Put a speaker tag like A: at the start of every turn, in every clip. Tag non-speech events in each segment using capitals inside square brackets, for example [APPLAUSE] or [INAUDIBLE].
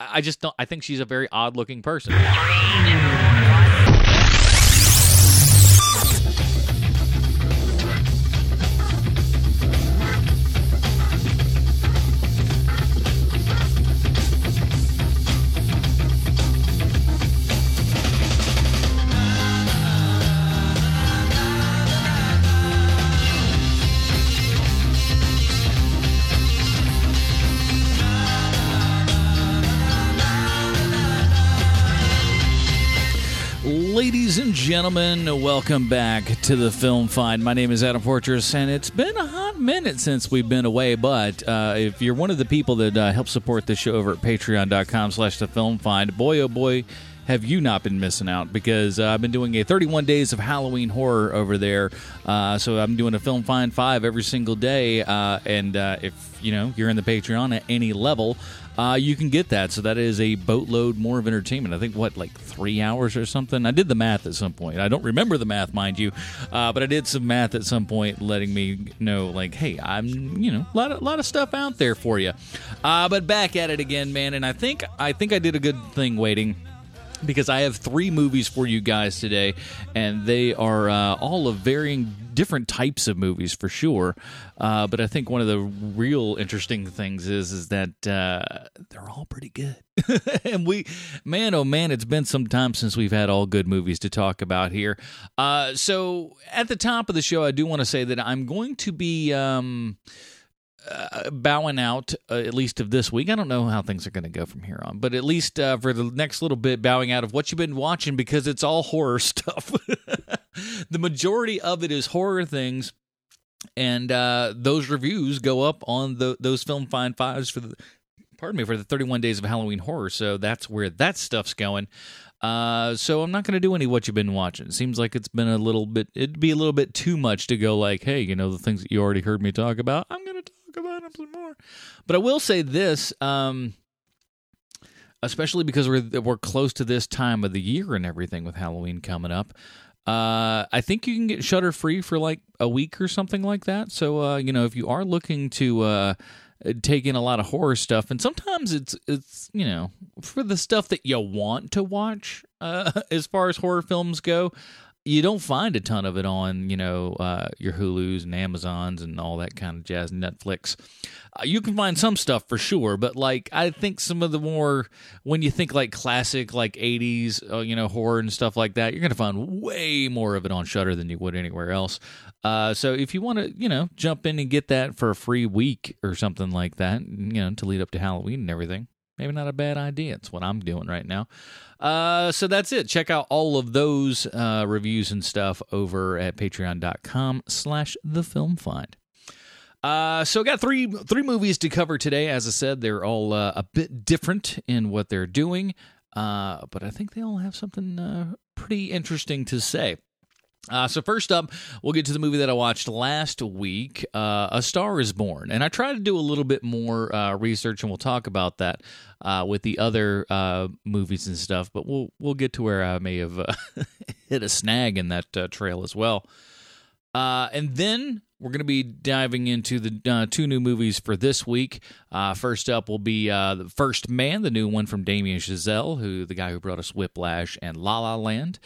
A: I just don't. I think she's a very odd looking person. Gentlemen, welcome back to the Film Find. My name is Adam Fortress, and it's been a hot minute since we've been away. But uh, if you're one of the people that uh, help support the show over at Patreon.com/slash The Film Find, boy oh boy, have you not been missing out? Because uh, I've been doing a 31 days of Halloween horror over there. Uh, so I'm doing a Film Find five every single day, uh, and uh, if you know you're in the Patreon at any level uh, you can get that. So that is a boatload more of entertainment. I think what like three hours or something. I did the math at some point. I don't remember the math, mind you, uh, but I did some math at some point, letting me know like, hey, I'm you know a lot of lot of stuff out there for you. Uh, but back at it again, man. And I think I think I did a good thing waiting because I have three movies for you guys today, and they are uh, all of varying different types of movies for sure. Uh, but I think one of the real interesting things is is that uh, they're all pretty good. [LAUGHS] and we, man, oh man, it's been some time since we've had all good movies to talk about here. Uh, so at the top of the show, I do want to say that I'm going to be. Um, uh, bowing out uh, at least of this week. I don't know how things are going to go from here on, but at least uh, for the next little bit, bowing out of what you've been watching because it's all horror [LAUGHS] stuff. the majority of it is horror things, and uh, those reviews go up on the, those film find fives for the. Pardon me for the 31 days of Halloween horror. So that's where that stuff's going. Uh, so I'm not going to do any what you've been watching. It seems like it's been a little bit. It'd be a little bit too much to go like, hey, you know, the things that you already heard me talk about. I'm going to more. But I will say this, um, especially because we're we're close to this time of the year and everything with Halloween coming up. Uh, I think you can get Shudder free for like a week or something like that. So uh, you know, if you are looking to uh, take in a lot of horror stuff, and sometimes it's it's you know for the stuff that you want to watch uh, [LAUGHS] as far as horror films go you don't find a ton of it on you know uh, your Hulu's and Amazons and all that kind of jazz. Netflix, uh, you can find some stuff for sure, but like I think some of the more when you think like classic like '80s uh, you know horror and stuff like that, you're gonna find way more of it on Shudder than you would anywhere else. Uh, so if you want to you know jump in and get that for a free week or something like that, you know to lead up to Halloween and everything, maybe not a bad idea. It's what I'm doing right now. Uh, so that's it. Check out all of those uh, reviews and stuff over at patreon.com slash the film find. Uh, so got three three movies to cover today. As I said, they're all uh, a bit different in what they're doing, uh, but I think they all have something uh, pretty interesting to say. Uh, so first up, we'll get to the movie that I watched last week, uh, A Star Is Born, and I tried to do a little bit more uh, research, and we'll talk about that uh, with the other uh, movies and stuff. But we'll we'll get to where I may have uh, [LAUGHS] hit a snag in that trail as well. and then we're going to be diving into the two new movies for this week. first up will be the First Man, the new one from Damien Chazelle, who the guy who brought us Whiplash and La La Land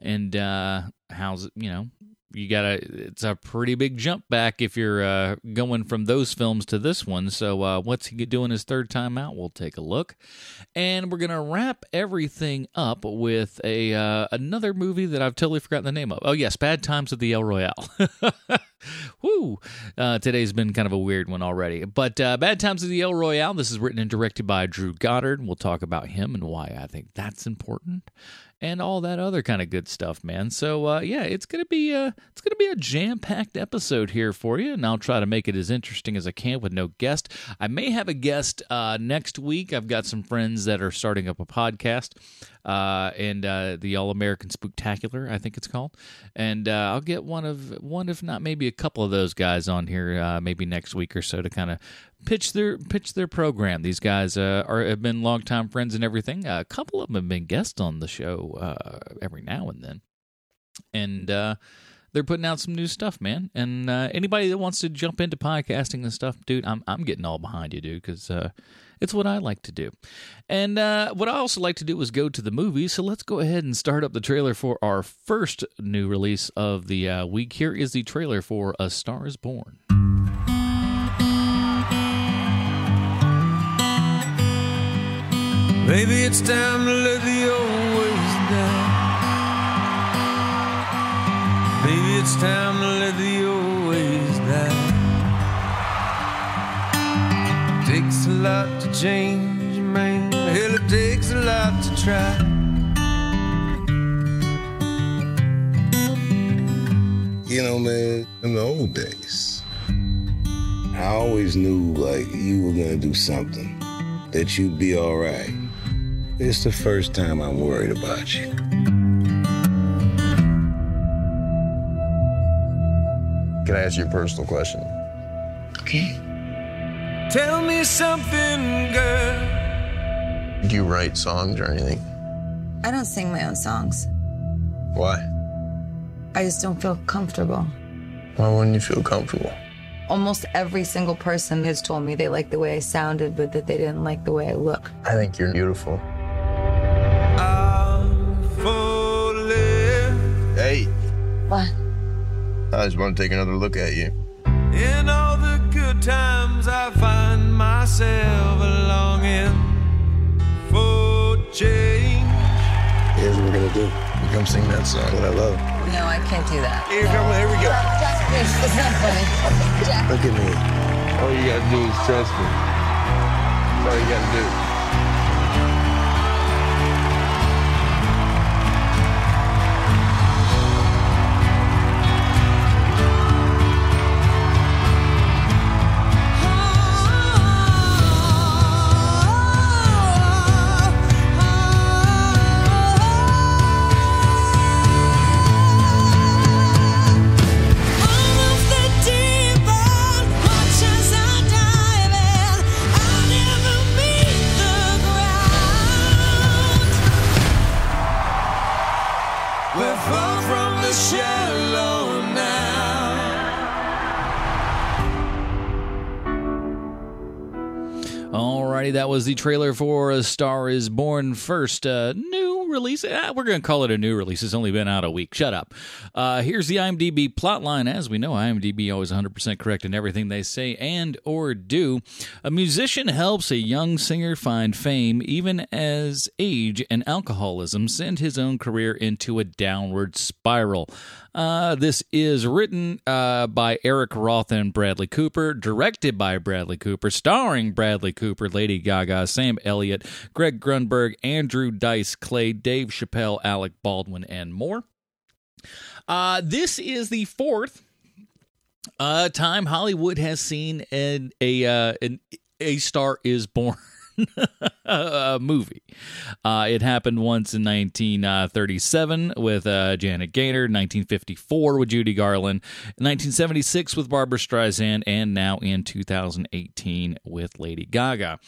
A: and uh, how's you know you gotta it's a pretty big jump back if you're uh, going from those films to this one so uh, what's he doing his third time out we'll take a look and we're gonna wrap everything up with a uh, another movie that i've totally forgotten the name of oh yes bad times at the el royale [LAUGHS] Woo! Uh, today's been kind of a weird one already. But uh, Bad Times at the El Royale, this is written and directed by Drew Goddard. We'll talk about him and why I think that's important and all that other kind of good stuff, man. So uh, yeah, it's gonna be a, it's gonna be a jam packed episode here for you, and I'll try to make it as interesting as I can with no guest. I may have a guest uh, next week. I've got some friends that are starting up a podcast, uh, and uh, the All American Spooktacular, I think it's called, and uh, I'll get one of one, if not maybe a couple of those guys on here, uh, maybe next week or so to kind of pitch their pitch their program. These guys uh, are have been longtime friends and everything. Uh, a couple of them have been guests on the show uh, every now and then, and uh, they're putting out some new stuff, man. And uh, anybody that wants to jump into podcasting and stuff, dude, I'm I'm getting all behind you, dude, because uh, It's what I like to do. And uh, what I also like to do is go to the movies. So let's go ahead and start up the trailer for our first new release of the uh, week. Here is the trailer for A Star is Born.
B: Maybe it's time to let the old Maybe it's time to let the old ways die. Takes a lot to change, man. Hell, it takes a lot to try.
C: You know, man, in the old days, I always knew like you were gonna do something, that you'd be all right. It's the first time I'm worried about you.
D: Can I ask you a personal question?
E: Okay.
B: Tell me something, girl.
D: Do you write songs or anything?
E: I don't sing my own songs.
D: Why?
E: I just don't feel comfortable.
D: Why wouldn't you feel comfortable?
E: Almost every single person has told me they liked the way I sounded, but that they didn't like the way I look.
D: I think you're beautiful. I just want to take another look at you.
B: in all the good times. I find myself longing for change.
C: Here's what we're gonna do.
D: You come sing that song that I love.
E: No, I can't do that.
D: Here, come, here we go.
E: Jack, it's, it's not funny. Jack.
C: Look at me.
D: All you gotta do is trust me. That's all you gotta do.
A: That was the trailer for A Star Is Born. First uh, new release. Ah, we're going to call it a new release. It's only been out a week. Shut up. Uh, here's the IMDb plotline. As we know, IMDb always 100% correct in everything they say and or do. A musician helps a young singer find fame, even as age and alcoholism send his own career into a downward spiral. Uh, this is written uh, by Eric Roth and Bradley Cooper, directed by Bradley Cooper, starring Bradley Cooper, Lady Gaga, Sam Elliott, Greg Grunberg, Andrew Dice Clay, Dave Chappelle, Alec Baldwin, and more. Uh, this is the fourth uh, time Hollywood has seen an, a uh, an, a Star Is Born. [LAUGHS] uh, movie. Uh, it happened once in 1937 with uh, Janet Gaynor, 1954 with Judy Garland, 1976 with Barbra Streisand, and now in 2018 with Lady Gaga.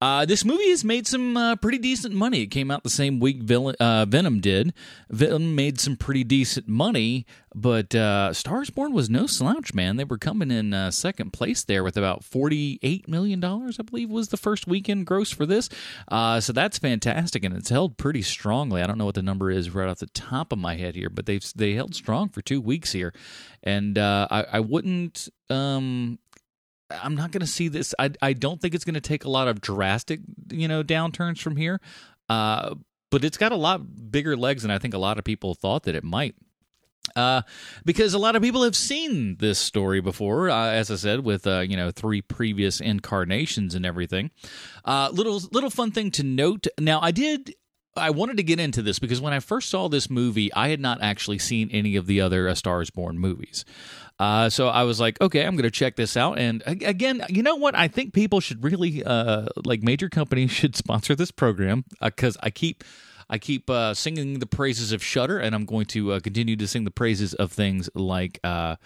A: Uh, this movie has made some uh, pretty decent money. It came out the same week Vil- uh, Venom did. Venom made some pretty decent money, but uh, Stars Born was no slouch, man. They were coming in uh, second place there with about $48 million, I believe, was the first weekend gross for this. Uh, so that's fantastic, and it's held pretty strongly. I don't know what the number is right off the top of my head here, but they've they held strong for two weeks here. And uh, I, I wouldn't. Um, I'm not going to see this. I I don't think it's going to take a lot of drastic, you know, downturns from here. Uh, but it's got a lot bigger legs than I think a lot of people thought that it might. Uh, because a lot of people have seen this story before, uh, as I said, with uh, you know three previous incarnations and everything. Uh, little little fun thing to note. Now, I did I wanted to get into this because when I first saw this movie, I had not actually seen any of the other A Star Is Born movies. Uh, so I was like, okay, I'm going to check this out. And again, you know what? I think people should really, uh, like, major companies [LAUGHS] should sponsor this program because I keep. I keep uh, singing the praises of Shudder, and I'm going to uh, continue to sing the praises of things like uh,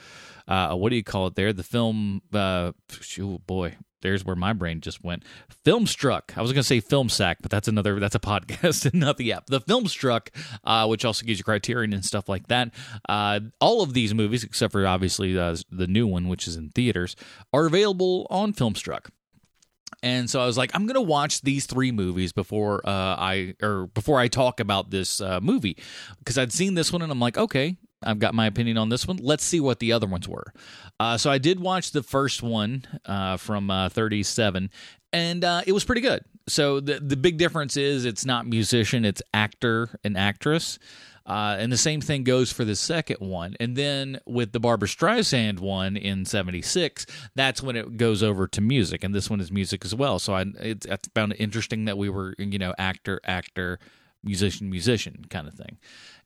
A: uh, what do you call it? There, the film. Uh, oh boy, there's where my brain just went. Filmstruck. I was going to say Film Sack, but that's another. That's a [LAUGHS] podcast and not the app. The Filmstruck, uh, which also gives you Criterion and stuff like that. Uh, all of these movies, except for obviously uh, the new one, which is in theaters, are available on Filmstruck. and so I was like, I'm gonna watch these three movies before uh, I or before I talk about this uh, movie because I'd seen this one and I'm like, okay, I've got my opinion on this one. Let's see what the other ones were. Uh, so I did watch the first one uh, from uh, 37, and uh, it was pretty good. So the the big difference is it's not musician, it's actor and actress. Uh, and the same thing goes for the second one. And then with the Barbra Streisand one in 76, that's when it goes over to music. And this one is music as well. So I, it's, I found it interesting that we were, you know, actor, actor, musician, musician kind of thing.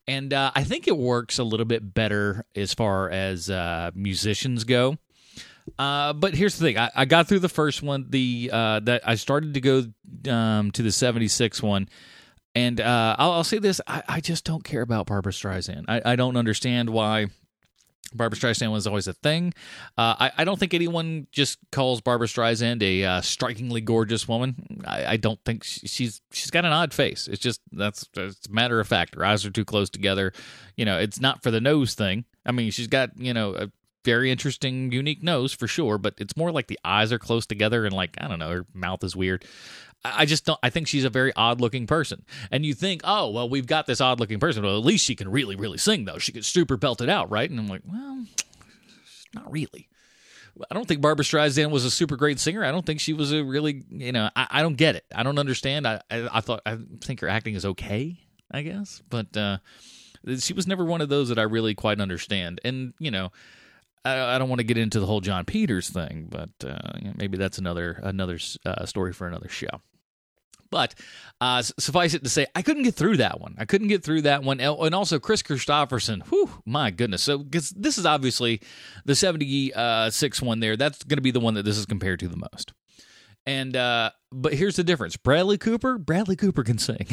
A: And uh, I think it works a little bit better as far as uh, musicians go. Uh, but here's the thing: I, I, got through the first one. The uh, that I started to go um, to the '76 one, and uh, I'll, I'll, say this: I, I, just don't care about Barbra Streisand. I, I, don't understand why Barbra Streisand was always a thing. Uh, I, don't think anyone just calls Barbra Streisand a uh, strikingly gorgeous woman. I, don't think she, she's she's got an odd face. It's just that's it's a matter of fact. Her eyes are too close together. You know, it's not for the nose thing. I mean, she's got you know a very interesting, unique nose for sure, but it's more like the eyes are close together and like I don't know, her mouth is weird. I just don't. I think she's a very odd looking person, and you think, oh well, we've got this odd looking person. Well, at least she can really, really sing though. She could super belt it out, right? And I'm like, well, not really. I don't think Barbra Streisand was a super great singer. I don't think she was a really, you know, I, I don't get it. I don't understand. I, I, I thought I think her acting is okay, I guess, but uh, she was never one of those that I really quite understand. And you know, I, don't want to get into the whole Jon Peters thing, but uh, maybe that's another another uh, story for another show. But uh, suffice it to say, I couldn't get through that one. I couldn't get through that one. And also, Kris Kristofferson. whew, my goodness. So, because this is obviously the 76 one there. That's going to be the one that this is compared to the most. And uh, but here's the difference: Bradley Cooper, Bradley Cooper can sing.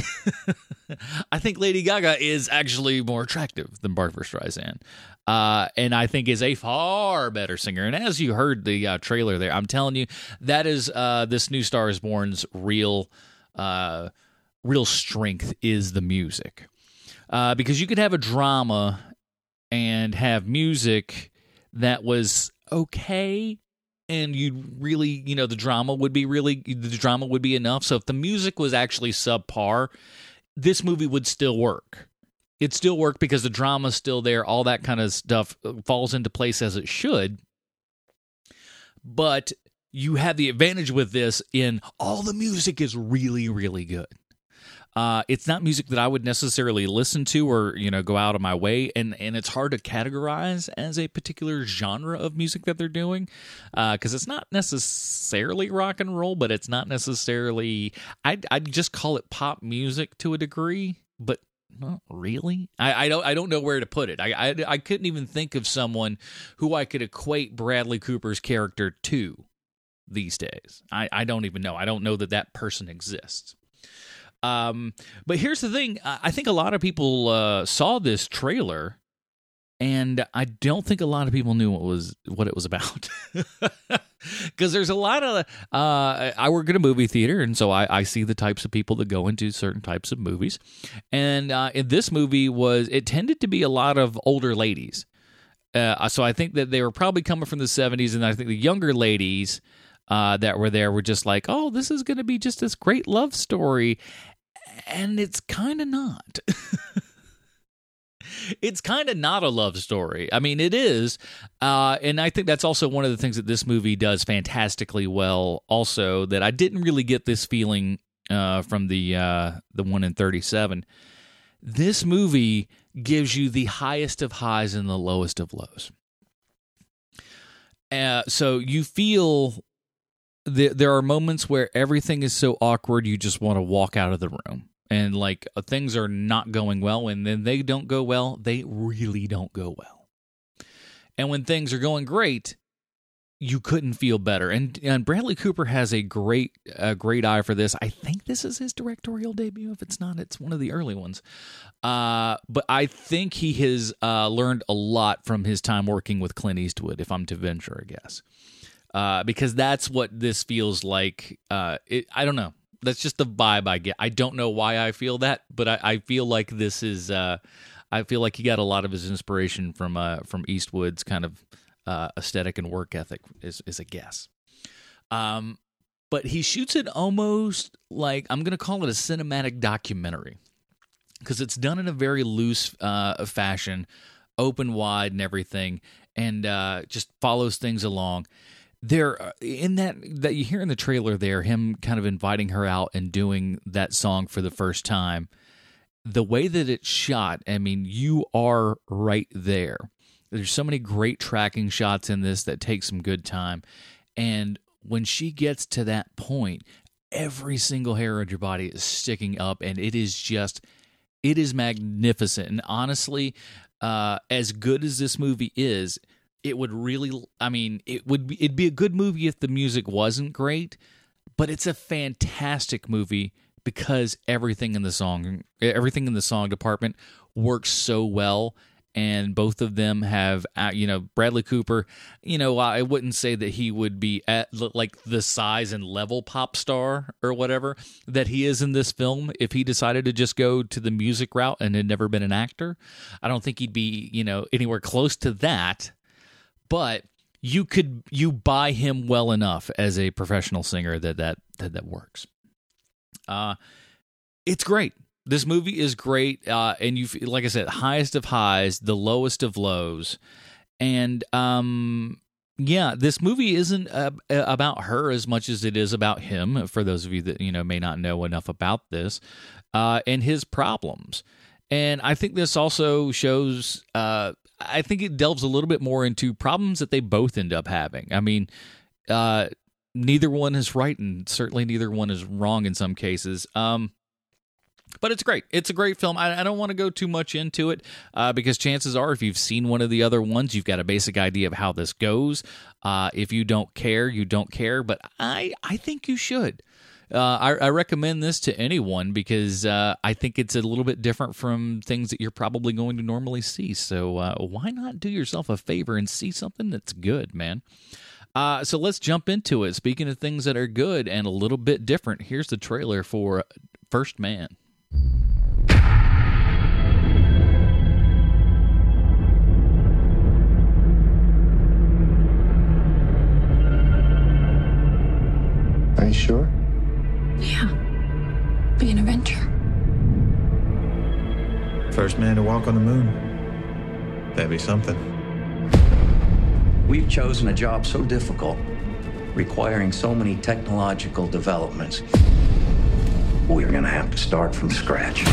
A: [LAUGHS] I think Lady Gaga is actually more attractive than Barbra Streisand, uh, and I think is a far better singer. And as you heard the uh, trailer there, I'm telling you that is uh, this new Star is Born's real, uh, real strength is the music, uh, because you could have a drama and have music that was okay and you'd really, you know, the drama would be really, the drama would be enough. So if the music was actually subpar, this movie would still work. It still work because the drama's still there, all that kind of stuff falls into place as it should. But you have the advantage with this in all the music is really, really good. Uh, it's not music that I would necessarily listen to or you know go out of my way, and and it's hard to categorize as a particular genre of music that they're doing because uh, it's not necessarily rock and roll, but it's not necessarily I I'd just call it pop music to a degree, but not really. I, I don't I don't know where to put it. I, I I couldn't even think of someone who I could equate Bradley Cooper's character to these days. I, I don't even know. I don't know that that person exists. Um, but here's the thing: I think a lot of people uh, saw this trailer, and I don't think a lot of people knew what was what it was about. [LAUGHS] Because there's a lot of uh, I work at a movie theater, and so I, I, see the types of people that go into certain types of movies. And uh, this movie was it tended to be a lot of older ladies. Uh, so I think that they were probably coming from the 70s, and I think the younger ladies uh, that were there were just like, "Oh, this is going to be just this great love story," and it's kind of not. [LAUGHS] it's kind of not a love story. I mean, it is, uh, and I think that's also one of the things that this movie does fantastically well. Also, that I didn't really get this feeling uh, from the uh, the one in thirty seven. This movie gives you the highest of highs and the lowest of lows. Uh, so you feel there are moments where everything is so awkward you just want to walk out of the room. And like uh, things are not going well and then they don't go well they really don't go well. And when things are going great you couldn't feel better. And and Bradley Cooper has a great a great eye for this. I think this is his directorial debut if it's not it's one of the early ones. Uh, but I think he has uh, learned a lot from his time working with Clint Eastwood if I'm to venture a guess uh, because that's what this feels like. Uh, it, I don't know. That's just the vibe I get. I don't know why I feel that, but I, I feel like this is. Uh, I feel like he got a lot of his inspiration from uh, from Eastwood's kind of uh, aesthetic and work ethic. Is is a guess. Um, but he shoots it almost like I'm going to call it a cinematic documentary because it's done in a very loose uh, fashion, open wide and everything, and just follows things along. There, uh, in that that you hear in the trailer, there him kind of inviting her out and doing that song for the first time. The way that it's shot, I mean, you are right there. There's so many great tracking shots in this that take some good time, and when she gets to that point, every single hair on your body is sticking up, and it is just it is magnificent. And honestly, uh, as good as this movie is, it would really I mean, it would be it'd be a good movie if the music wasn't great, but it's a fantastic movie because everything in the song everything in the song department works so well and both of them have uh, you know Bradley Cooper you know I wouldn't say that he would be at like the size and level pop star or whatever that he is in this film if he decided to just go to the music route and had never been an actor. I don't think he'd be you know anywhere close to that but you could you buy him well enough as a professional singer that that that, that works uh it's great this movie is great, uh, and you like I said, highest of highs, the lowest of lows, and um, yeah, this movie isn't uh, about her as much as it is about him. For those of you that you know may not know enough about this, uh, and his problems, and I think this also shows. Uh, I think it delves a little bit more into problems that they both end up having. I mean, uh, neither one is right, and certainly neither one is wrong in some cases. Um, but it's great. It's a great film. I, I don't want to go too much into it uh, because chances are, if you've seen one of the other ones, you've got a basic idea of how this goes. Uh, if you don't care, you don't care. But I, I think you should. Uh, I, I, recommend this to anyone because uh, I think it's a little bit different from things that you're probably going to normally see. So uh, why not do yourself a favor and see something that's good, man? Uh, so let's jump into it. Speaking of things that are good and a little bit different, here's the trailer for First Man.
F: Are you sure?
G: Yeah. Be an adventure.
F: First man to walk on the moon. That'd be something.
H: We've chosen a job so difficult, requiring so many technological developments. We're going to have to start from scratch.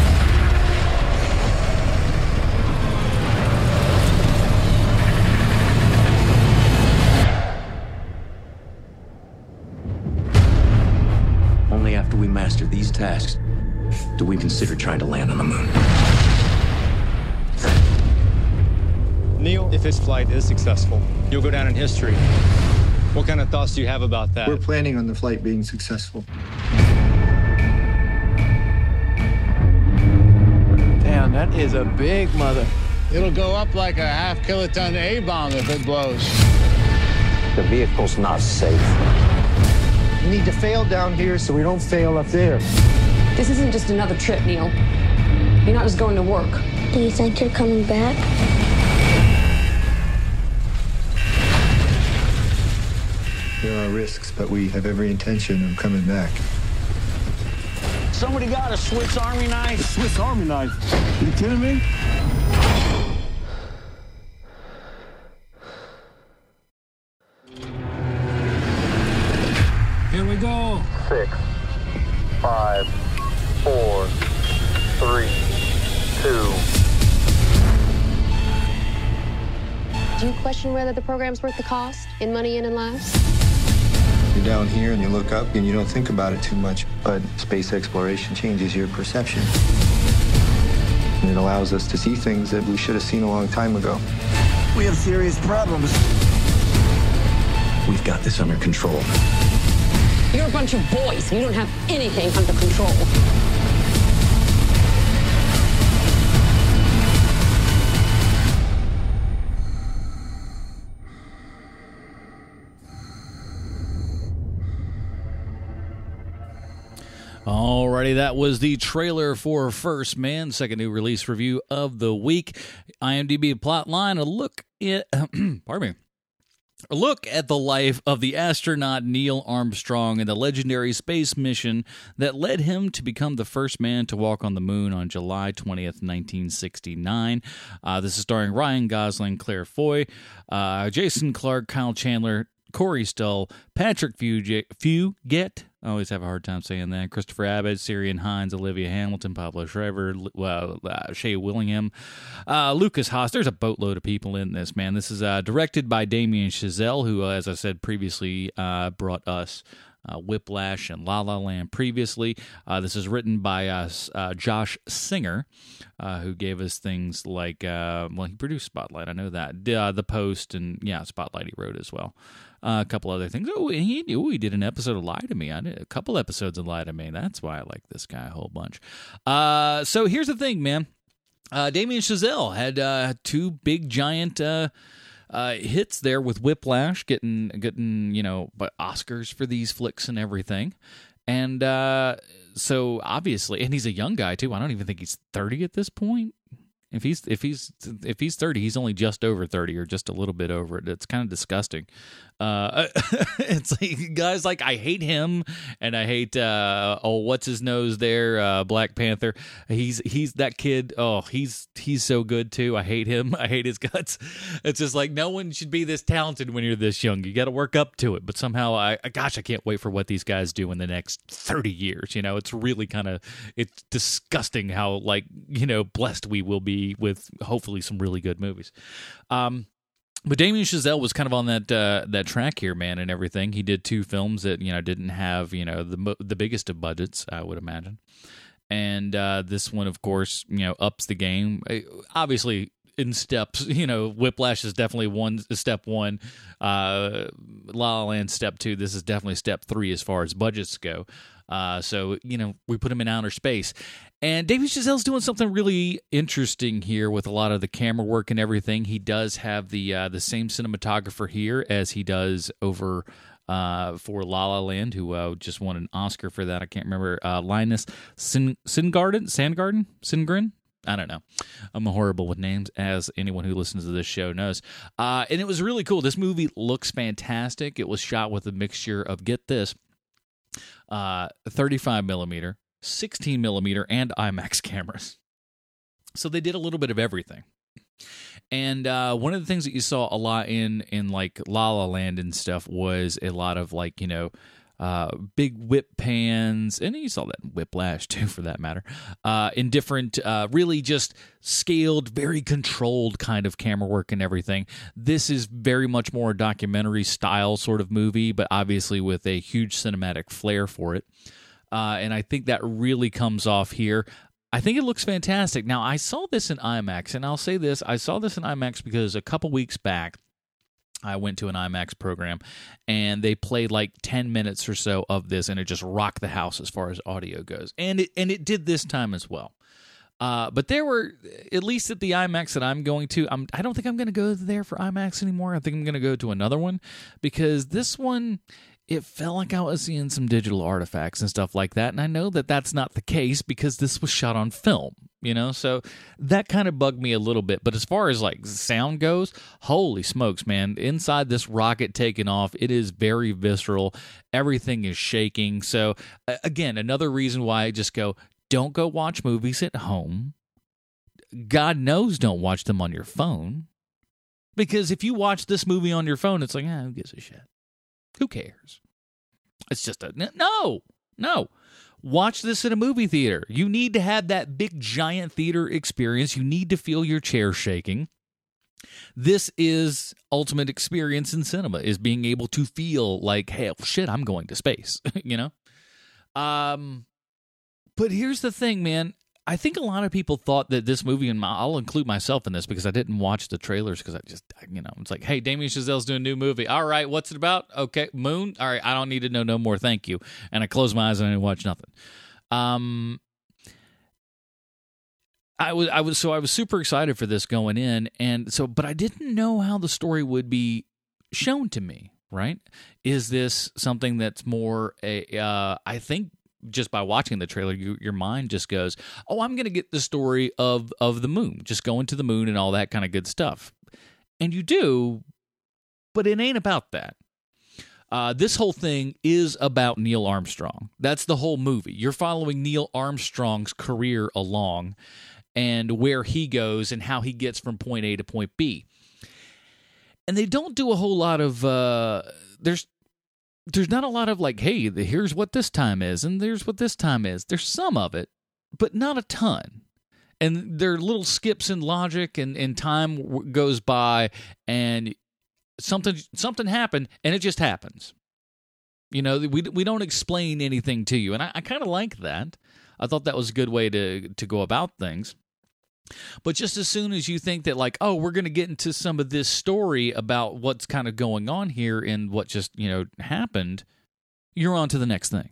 H: Tasks do we consider trying to land on the moon.
I: Neil, if this flight is successful, you'll go down in history. What kind of thoughts do you have about that?
F: We're planning on the flight being successful.
J: Damn, that is a big mother.
K: It'll go up like a half kiloton A bomb if it blows.
H: The vehicle's not safe.
F: We need to fail down here so we don't fail up there.
G: This isn't just another trip, Neil. You're not just going to work.
L: Do you think you're coming back?
F: There are risks, but we have every intention of coming back.
M: Somebody got a Swiss Army knife? A
J: Swiss Army knife? You kidding me?
N: Question whether the program's worth the cost in money and in lives?
F: You're down here and you look up and you don't think about it too much, but space exploration changes your perception. And it allows us to see things that we should have seen a long time ago.
M: We have serious problems.
H: We've got this under control.
G: You're a bunch of boys. You don't have anything under control.
A: Alrighty, that was the trailer for First Man, second new release review of the week. IMDb plot line, a look at, [CLEARS THROAT] pardon me, A look at the life of the astronaut Neil Armstrong and the legendary space mission that led him to become the first man to walk on the moon on July 20th, 1969. Uh, this is starring Ryan Gosling, Claire Foy, uh, Jason Clarke, Kyle Chandler, Corey Stoll, Patrick Fugit. I always have a hard time saying that. Christopher Abbott, Ciarán Hinds, Olivia Hamilton, Pablo Schreiber, uh, uh, Shea Willingham, uh, Lukas Haas. There's a boatload of people in this, man. This is uh, directed by Damien Chazelle, who, uh, as I said previously, uh, brought us uh, Whiplash and La La Land previously. Uh, this is written by us, uh, Josh Singer, who gave us things like, well, he produced Spotlight, I know that, The Post, and yeah, Spotlight he wrote as well. Uh, a couple other things. Oh, he he did an episode of Lie to Me. I did a couple episodes of Lie to Me. That's why I like this guy a whole bunch. Uh, so here's the thing, man. Uh, Damien Chazelle had uh, two big giant uh, hits there with Whiplash, getting getting you know Oscars for these flicks and everything. And uh, so obviously, and he's a young guy too. I don't even think he's thirty at this point. If he's if he's if he's thirty, he's only just over thirty or just a little bit over it. It's kind of disgusting. Uh, [LAUGHS] it's like guys like I hate him and I hate uh, oh what's his nose there uh, Black Panther. He's he's that kid. Oh he's he's so good too. I hate him. [LAUGHS] I hate his guts. It's just like no one should be this talented when you're this young. You got to work up to it. But somehow I gosh I can't wait for what these guys do in the next thirty years. You know it's really kind of it's disgusting how like you know blessed we will be with hopefully some really good movies. Um, but Damien Chazelle was kind of on that uh, that track here, man, and everything. He did two films that you know didn't have you know the the biggest of budgets, I would imagine, and uh, this one, of course, you know, ups the game. Obviously, in steps, you know, Whiplash is definitely one step one. Uh, La La Land step two. This is definitely step three as far as budgets go. Uh, so you know, we put him in outer space, and David Chazelle's doing something really interesting here with a lot of the camera work and everything. He does have the uh, the same cinematographer here as he does over uh, for La La Land, who uh, just won an Oscar for that. I can't remember. Uh, Linus Sin- Singarden, Sandgarden, Singren. I don't know. I'm horrible with names, as anyone who listens to this show knows. Uh, and it was really cool. This movie looks fantastic. It was shot with a mixture of get this, uh, 35 millimeter, 16 millimeter, and IMAX [LAUGHS] cameras. So they did a little bit of everything. And uh, one of the things that you saw a lot in in like La La Land and stuff was a lot of like you know uh, big whip pans, and you saw that in Whiplash [LAUGHS] too, for that matter. Uh, in different, uh, really just scaled, very controlled kind of camera work and everything. This is very much more a documentary style sort of movie, but obviously with a huge cinematic flair for it. Uh, and I think that really comes off here. I think it looks fantastic. Now, I saw this in IMAX, and I'll say this I saw this in IMAX because a couple weeks back, I went to an IMAX program and they played like 10 minutes or so of this and it just rocked the house as far as audio goes. And it and it did this time as well. Uh, but there were at least at the IMAX that I'm going to. I'm. I don't think I'm going to go there for IMAX anymore. I think I'm going to go to another one because this one it felt like I was seeing some digital artifacts and stuff like that. And I know that that's not the case because this was shot on film, you know? So that kind of bugged me a little bit. But as far as like sound goes, holy smokes, man. Inside this rocket taking off, it is very visceral. Everything is shaking. So, again, another reason why I just go, don't go watch movies at home. God knows don't watch them on your phone. Because if you watch this movie on your phone, it's like, ah, who gives a shit? Who cares? It's just a no, no. Watch this in a movie theater. You need to have that big giant theater experience. You need to feel your chair shaking. This is ultimate experience in cinema is being able to feel like, hey, shit, I'm going to space, [LAUGHS] you know? Um but here's the thing, man. I think a lot of people thought that this movie, and I'll include myself in this because I didn't watch the trailers because I just, you know, it's like, hey, Damien Chazelle's doing a new movie. All right, what's it about? Okay, Moon. All right, I don't need to know no more. Thank you. And I closed my eyes and I didn't watch nothing. Um, I was, I was, so I was super excited for this going in, and so, but I didn't know how the story would be shown to me. Right? Is this something that's more a? Uh, I think just by watching the trailer, you, your mind just goes, "Oh, I'm going to get the story of of the moon, just going to the moon and all that kind of good stuff." And you do, but it ain't about that. Uh, this whole thing is about Neil Armstrong. That's the whole movie. You're following Neil Armstrong's career along and where he goes and how he gets from point A to point B. And they don't do a whole lot of uh, there's there's not a lot of like, hey, here's what this time is and there's what this time is. There's some of it, but not a ton. And there are little skips in logic and, and time goes by and something something happened and it just happens. You know, we we don't explain anything to you, and I, I kind of like that. I thought that was a good way to to go about things. But just as soon as you think that, like, oh, we're going to get into some of this story about what's kind of going on here and what just you know happened, you're on to the next thing,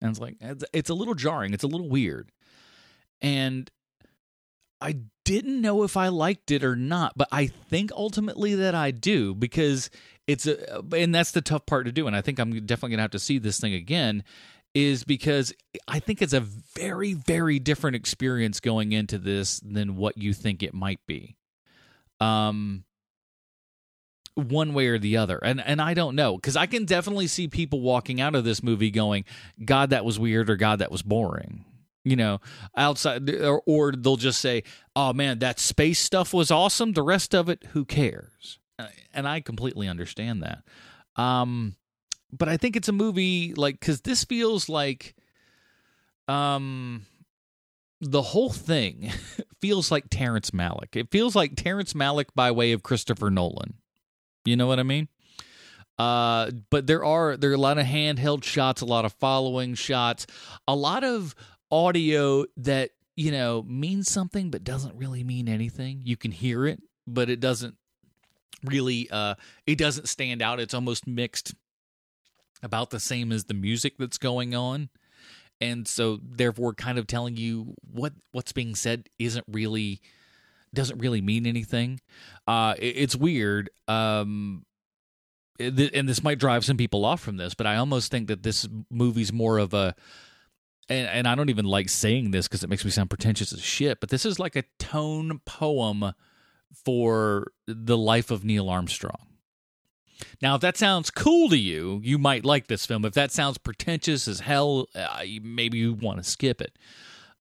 A: and it's like it's, a little jarring, it's a little weird, and I didn't know if I liked it or not, but I think ultimately that I do because it's a, and that's the tough part to do. And I think I'm definitely going to have to see this thing again, is because I think it's a very, very different experience going into this than what you think it might be. Um, one way or the other. And and I don't know cuz I can definitely see people walking out of this movie going, "God, that was weird," or "God, that was boring." you know outside or, or, they'll just say oh man that space stuff was awesome the rest of it who cares and i completely understand that um but i think it's a movie like because this feels like um the whole thing [LAUGHS] feels like terrence malick. It feels like terrence malick by way of christopher nolan. You know what i mean? Uh, but there are there are a lot of handheld shots, a lot of following shots, a lot of audio that you know means something but doesn't really mean anything. You can hear it but it doesn't really uh it doesn't stand out. It's almost mixed about the same as the music that's going on and so therefore kind of telling you what what's being said isn't really doesn't really mean anything uh it, it's weird um and this might drive some people off from this but i almost think that this movie's more of a and, and I don't even like saying this because it makes me sound pretentious as shit, but this is like a tone poem for the life of Neil Armstrong. Now, if that sounds cool to you, you might like this film. If that sounds pretentious as hell, uh, maybe you want to skip it.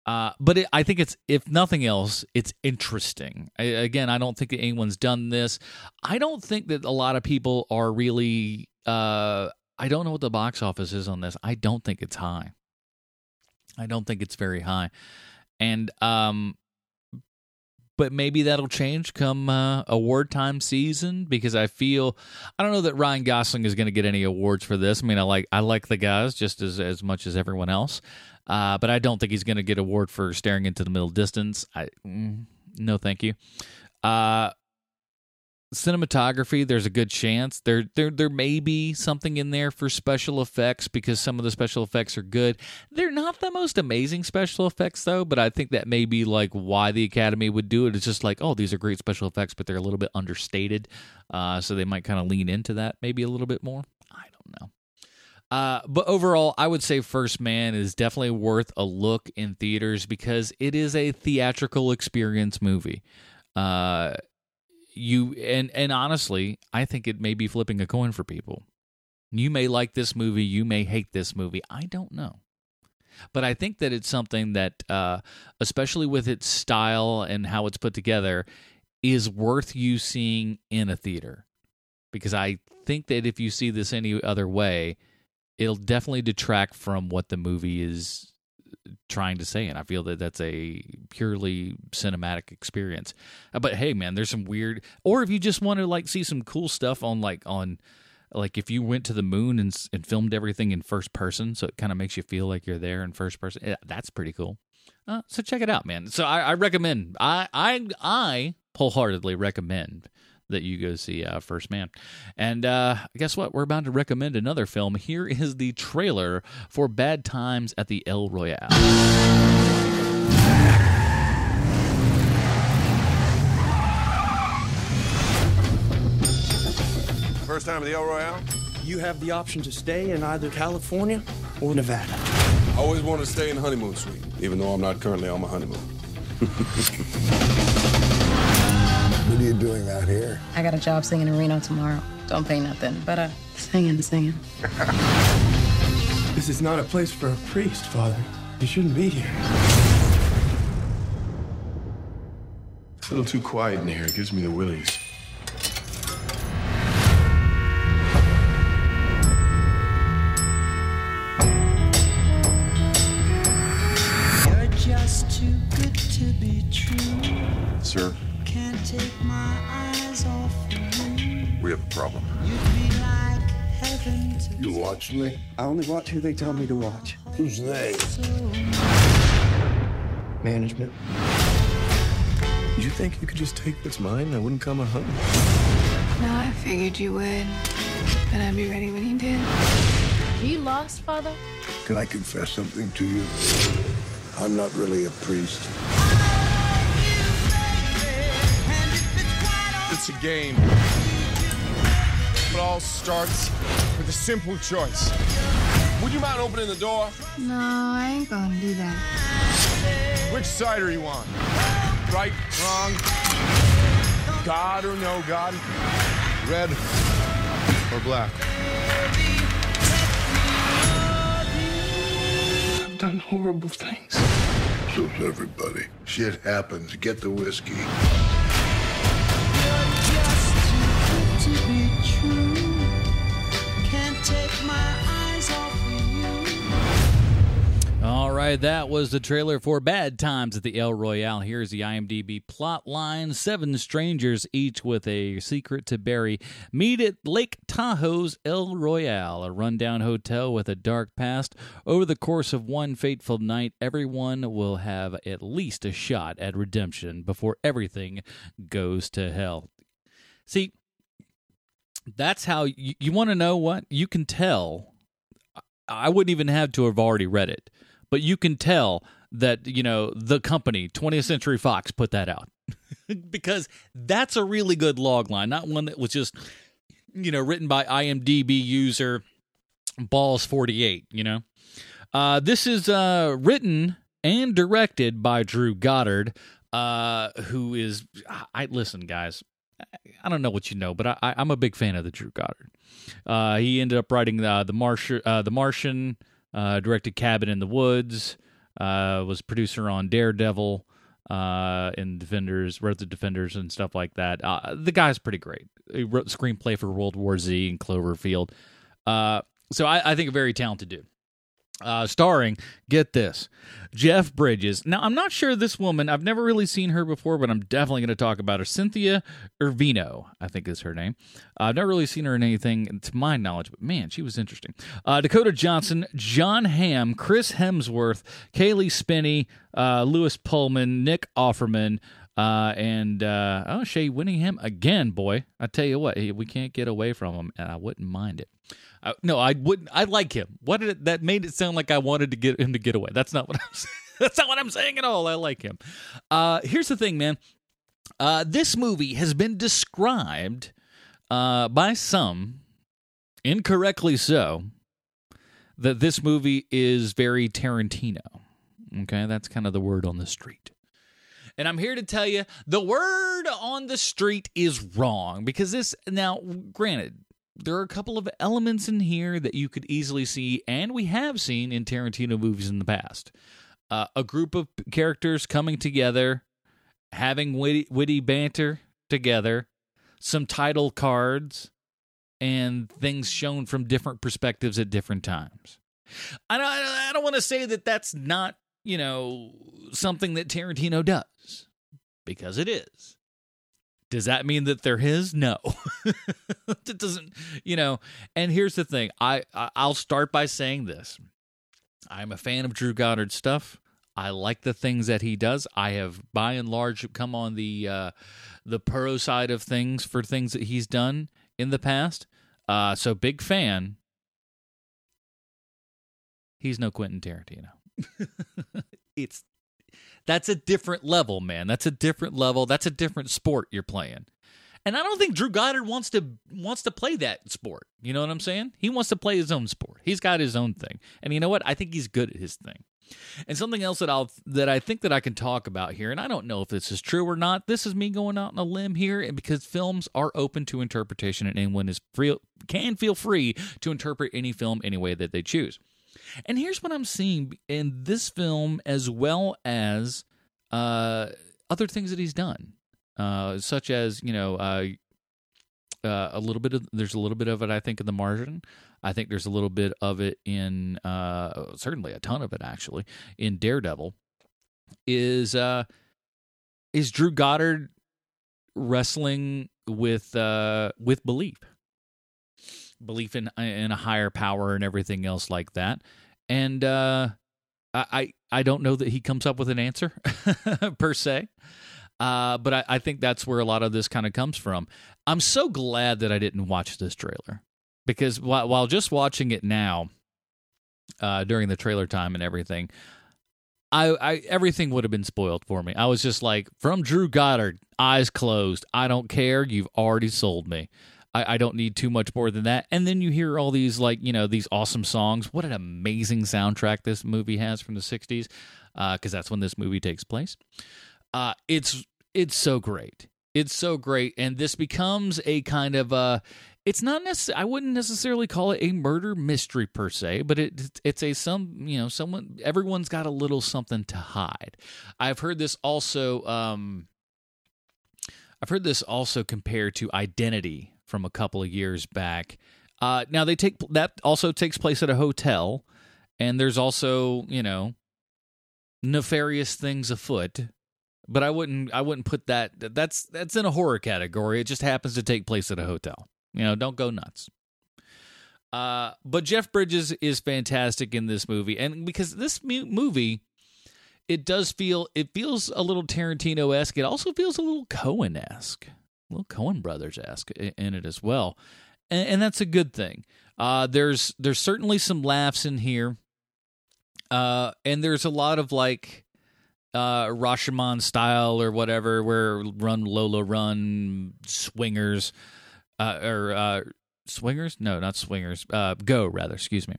A: Uh, but it, I think it's, if nothing else, it's interesting. I, again, I don't think that anyone's done this. I don't think that a lot of people are really. Uh, I don't know what the box office is on this. I don't think it's high. I don't think it's very high. And um but maybe that'll change come uh, award time season because I feel I don't know that Ryan Gosling is going to get any awards for this. I mean, I like I like the guys just as as much as everyone else, uh, but I don't think he's going to get award for staring into the middle distance. I mm, no, thank you. Uh, cinematography there's a good chance. There there there may be something in there for special effects because some of the special effects are good. They're not the most amazing special effects though but i think that may be like why the academy would do it. It's just like oh these are great special effects but they're a little bit understated uh, so they might kind of lean into that maybe a little bit more. I don't know. Uh, but overall, I would say First Man is definitely worth a look in theaters because it is a theatrical experience movie. Uh, you and and honestly, I think it may be flipping a coin for people. You may like this movie, you may hate this movie. I don't know. But I think that it's something that, uh, especially with its style and how it's put together, is worth you seeing in a theater. Because I think that if you see this any other way, it'll definitely detract from what the movie is trying to say and i feel that that's a purely cinematic experience. Uh, but hey man there's some weird or if you just want to like see some cool stuff on like on like if you went to the moon and, and filmed everything in first person so it kind of makes you feel like you're there in first person yeah, that's pretty cool. Uh, so check it out man. So I, I recommend i i i wholeheartedly recommend that you go see uh, First Man. And uh, guess what? We're about to recommend another film. Here is the trailer for Bad Times at the El Royale.
O: First time at the El Royale?
P: You have the option to stay in either California or Nevada.
O: I always wanted to stay in the honeymoon suite, even though I'm not currently on my honeymoon. [LAUGHS]
Q: What are you doing out here?
R: I got a job singing in Reno tomorrow.
E: Don't pay nothing, but uh, singing, singing. [LAUGHS]
P: This is not a place for a priest, Father. You shouldn't be here.
O: It's a little too quiet in here. It gives me the willies. Problem.
Q: You'd be like heaven to
O: You watch me?
P: I only watch who they tell me to watch.
O: Who's they?
P: Management.
O: You think you could just take what's mine? and I wouldn't come a hunting.
E: No, I figured you would. But I'd be ready when you did.
G: You lost, Father?
C: Can I confess something to you? I'm not really a priest.
O: It's a game. It all starts with a simple choice. Would you mind opening the door?
E: No, I ain't gonna do that.
O: Which side are you on? Right, wrong, God or no God? Red or black?
P: I've done horrible things.
C: So's everybody. Shit happens. Get the whiskey.
A: Right, that was the trailer for Bad Times at the El Royale. Here's the IMDb plot line Seven strangers, each with a secret to bury, meet at Lake Tahoe's El Royale, a rundown hotel with a dark past. Over the course of one fateful night, everyone will have at least a shot at redemption before everything goes to hell. See, that's how you, you want to know what? You can tell. I wouldn't even have to have already read it but you can tell that you know the company 20th century fox put that out [LAUGHS] because that's a really good log line not one that was just you know written by imdb user balls 48 you know uh, this is uh, written and directed by drew goddard uh, who is i listen guys I don't know what you know, but I, I'm a big fan of the Drew Goddard. Uh, he ended up writing uh, the uh, the Martian, uh, directed Cabin in the Woods, uh, was producer on Daredevil, uh, and Defenders, wrote the Defenders and stuff like that. Uh, the guy's pretty great. He wrote screenplay for World War Z and Cloverfield. Uh, so I, I think a very talented dude. Uh, starring, get this, Jeff Bridges. Now, I'm not sure this woman, I've never really seen her before, but I'm definitely going to talk about her. Cynthia Irvino, I think is her name. Uh, I've never really seen her in anything to my knowledge, but man, she was interesting. Uh, Dakota Johnson, Jon Hamm, Chris Hemsworth, Cailee Spaeny, uh, Lewis Pullman, Nick Offerman, uh, and uh, oh, Shea Whigham again, boy. I tell you what, we can't get away from him, and I wouldn't mind it. Uh, no, I wouldn't. I like him. What did it, that made it sound like? I wanted to get him to get away. That's not what [LAUGHS] I'm. saying. That's not what I'm saying at all. I like him. Uh, here's the thing, man. Uh, this movie has been described uh, by some, incorrectly so, that this movie is very Tarantino. Okay, that's kind of the word on the street. And I'm here to tell you the word on the street is wrong because this, now, granted, there are a couple of elements in here that you could easily see, and we have seen in Tarantino movies in the past. Uh, a group of characters coming together, having witty, witty banter together, some title cards, and things shown from different perspectives at different times. I don't, I don't want to say that that's not, you know, something that Tarantino does, because it is. Does that mean that they're his? No. [LAUGHS] it doesn't, you know. And here's the thing. I I'll start by saying this. I'm a fan of Drew Goddard's stuff. I like the things that he does. I have by and large come on the uh the pro side of things for things that he's done in the past. Uh so big fan. He's no Quentin Tarantino. [LAUGHS] it's that's a different level, man. That's a different level. That's a different sport you're playing. And I don't think Drew Goddard wants to wants to play that sport. You know what I'm saying? He wants to play his own sport. He's got his own thing. And you know what? I think he's good at his thing. And something else that I'll that I think that I can talk about here, and I don't know if this is true or not. This is me going out on a limb here, and because films are open to interpretation, and anyone is free can feel free to interpret any film any way that they choose. And here's what I'm seeing in this film, as well as uh, other things that he's done, uh, such as you know. Uh, uh, a little bit of there's a little bit of it I think in the Martian. I think there's a little bit of it in uh, certainly a ton of it actually in Daredevil. Is uh, is Drew Goddard wrestling with with belief, belief in in a higher power and everything else like that, and uh, I I don't know that he comes up with an answer [LAUGHS] per se. Uh, but I, I, think that's where a lot of this kind of comes from. I'm so glad that I didn't watch this trailer because while, while just watching it now, uh, during the trailer time and everything, I, I everything would have been spoiled for me. I was just like, from Drew Goddard, eyes closed. I don't care. You've already sold me. I, I don't need too much more than that. And then you hear all these like you know these awesome songs. What an amazing soundtrack this movie has from the '60s, because uh, that's when this movie takes place. Uh, it's it's so great. It's so great, and this becomes a kind of a. It's not necessarily. I wouldn't necessarily call it a murder mystery per se, but it it's a some you know someone everyone's got a little something to hide. I've heard this also. Um, I've heard this also compared to Identity from a couple of years back. Uh, now they take that also takes place at a hotel, and there's also you know nefarious things afoot but I wouldn't I wouldn't put that that's that's in a horror category. It just happens to take place at a hotel. You know, don't go nuts. Uh, but Jeff Bridges is fantastic in this movie, and because this movie, it does feel it feels a little Tarantino esque. It also feels a little Coen esque, little Coen Brothers esque in it as well, and, and that's a good thing. Uh, there's there's certainly some laughs in here, uh, and there's a lot of like uh Rashomon style or whatever, where Run Lola Run swingers, uh, or uh, swingers? No, not swingers. Uh, go rather. Excuse me.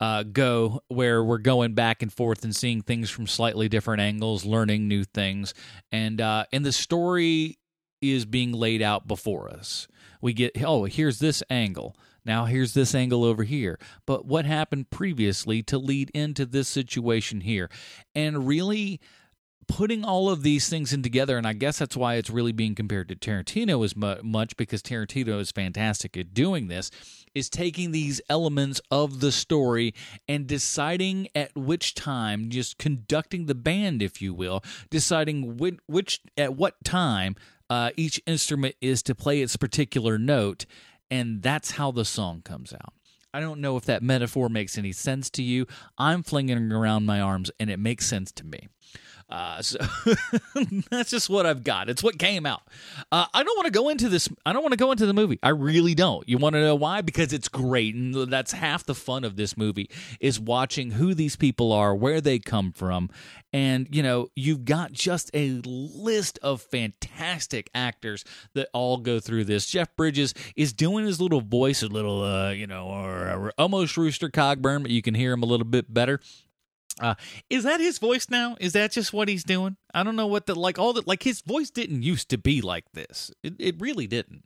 A: Uh, go where we're going back and forth and seeing things from slightly different angles, learning new things, and uh, and the story is being laid out before us. We get oh here's this angle. Now here's this angle over here. But what happened previously to lead into this situation here? And really putting all of these things in together, and I guess that's why it's really being compared to Tarantino as much because Tarantino is fantastic at doing this, is taking these elements of the story and deciding at which time, just conducting the band, if you will, deciding which, which at what time uh, each instrument is to play its particular note, and that's how the song comes out. I don't know if that metaphor makes any sense to you. I'm flinging around my arms, and it makes sense to me. Uh, so [LAUGHS] that's just what I've got. It's what came out. Uh, I don't want to go into this. I don't want to go into the movie. I really don't. You want to know why? Because it's great, and that's half the fun of this movie is watching who these people are, where they come from, and you know you've got just a list of fantastic actors that all go through this. Jeff Bridges is doing his little voice, a little, uh, you know, or, or almost Rooster Cogburn, but you can hear him a little bit better. Uh, is that his voice now? Is that just what he's doing? I don't know what the like all the like his voice didn't used to be like this. It, it really didn't.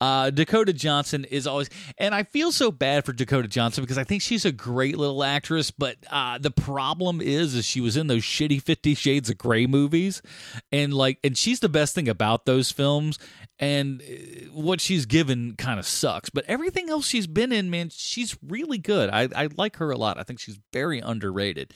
A: Uh, Dakota Johnson is always, and I feel so bad for Dakota Johnson because I think she's a great little actress. But uh, the problem is, is she was in those shitty Fifty Shades of Grey movies, and like, and she's the best thing about those films. And uh, what she's given kind of sucks, but everything else she's been in, man, she's really good. I, I like her a lot. I think she's very underrated,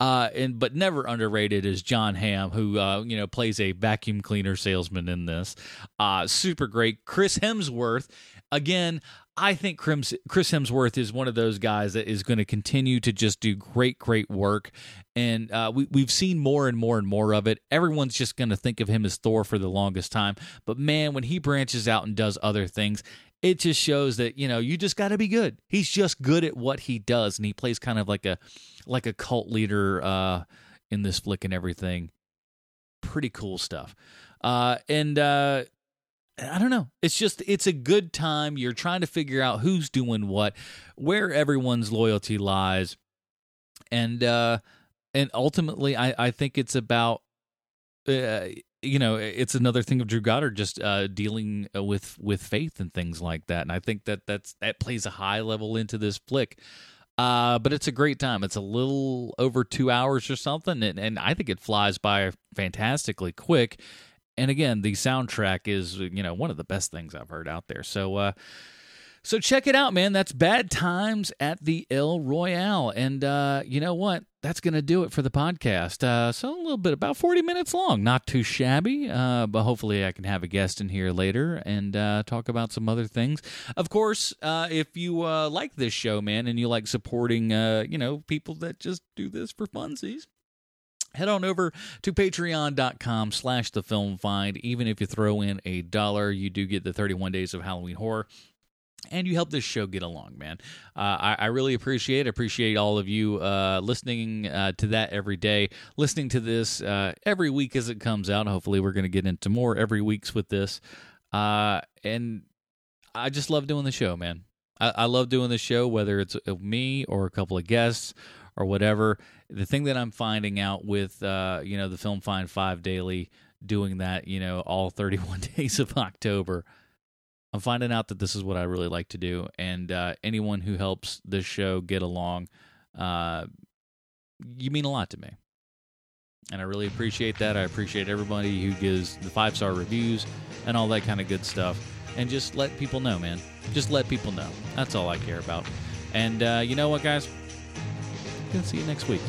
A: uh, and but never underrated is Jon Hamm, who uh, you know plays a vacuum cleaner salesman in this. Uh, super great. Chris Hemsworth, again, I think Chris Hemsworth is one of those guys that is going to continue to just do great, great work. And uh, we, we've seen more and more and more of it. Everyone's just going to think of him as Thor for the longest time. But man, when he branches out and does other things, it just shows that you know you just got to be good. He's just good at what he does, and he plays kind of like a like a cult leader uh, in this flick and everything. Pretty cool stuff. Uh, and uh, I don't know. It's just it's a good time. You're trying to figure out who's doing what, where everyone's loyalty lies, and uh, and ultimately, I I think it's about. Uh, you know, it's another thing of Drew Goddard just uh, dealing with with faith and things like that, and I think that that's that plays a high level into this flick. Uh, but it's a great time. It's a little over two hours or something, and, and I think it flies by fantastically quick. And again, the soundtrack is you know one of the best things I've heard out there. So uh, so check it out, man. That's Bad Times at the El Royale. And uh, you know what? That's going to do it for the podcast. Uh, so a little bit, about 40 minutes long. Not too shabby, uh, but hopefully I can have a guest in here later and uh, talk about some other things. Of course, uh, if you uh, like this show, man, and you like supporting, you know, people that just do this for funsies, head on over to patreon.com slash the film find even if you throw in a dollar you do get the 31 days of halloween horror and you help this show get along, man. Uh, I, I, really appreciate appreciate all of you uh, listening uh, to that every day, listening to this uh, every week as it comes out. Hopefully, we're going to get into more every weeks with this, uh, and I just love doing the show, man. I, I love doing the show, whether it's uh, me or a couple of guests or whatever. The thing that I'm finding out with you know the Film Find Five Daily, doing that, you know, all [LAUGHS] 31 days of October I'm finding out that this is what I really like to do, and uh, anyone who helps this show get along, uh, you mean a lot to me, and I really appreciate that. I appreciate everybody who gives the five star reviews and all that kind of good stuff, and just let people know, man. Just let people know. That's all I care about. And uh, you know what, guys? Gonna see you next week.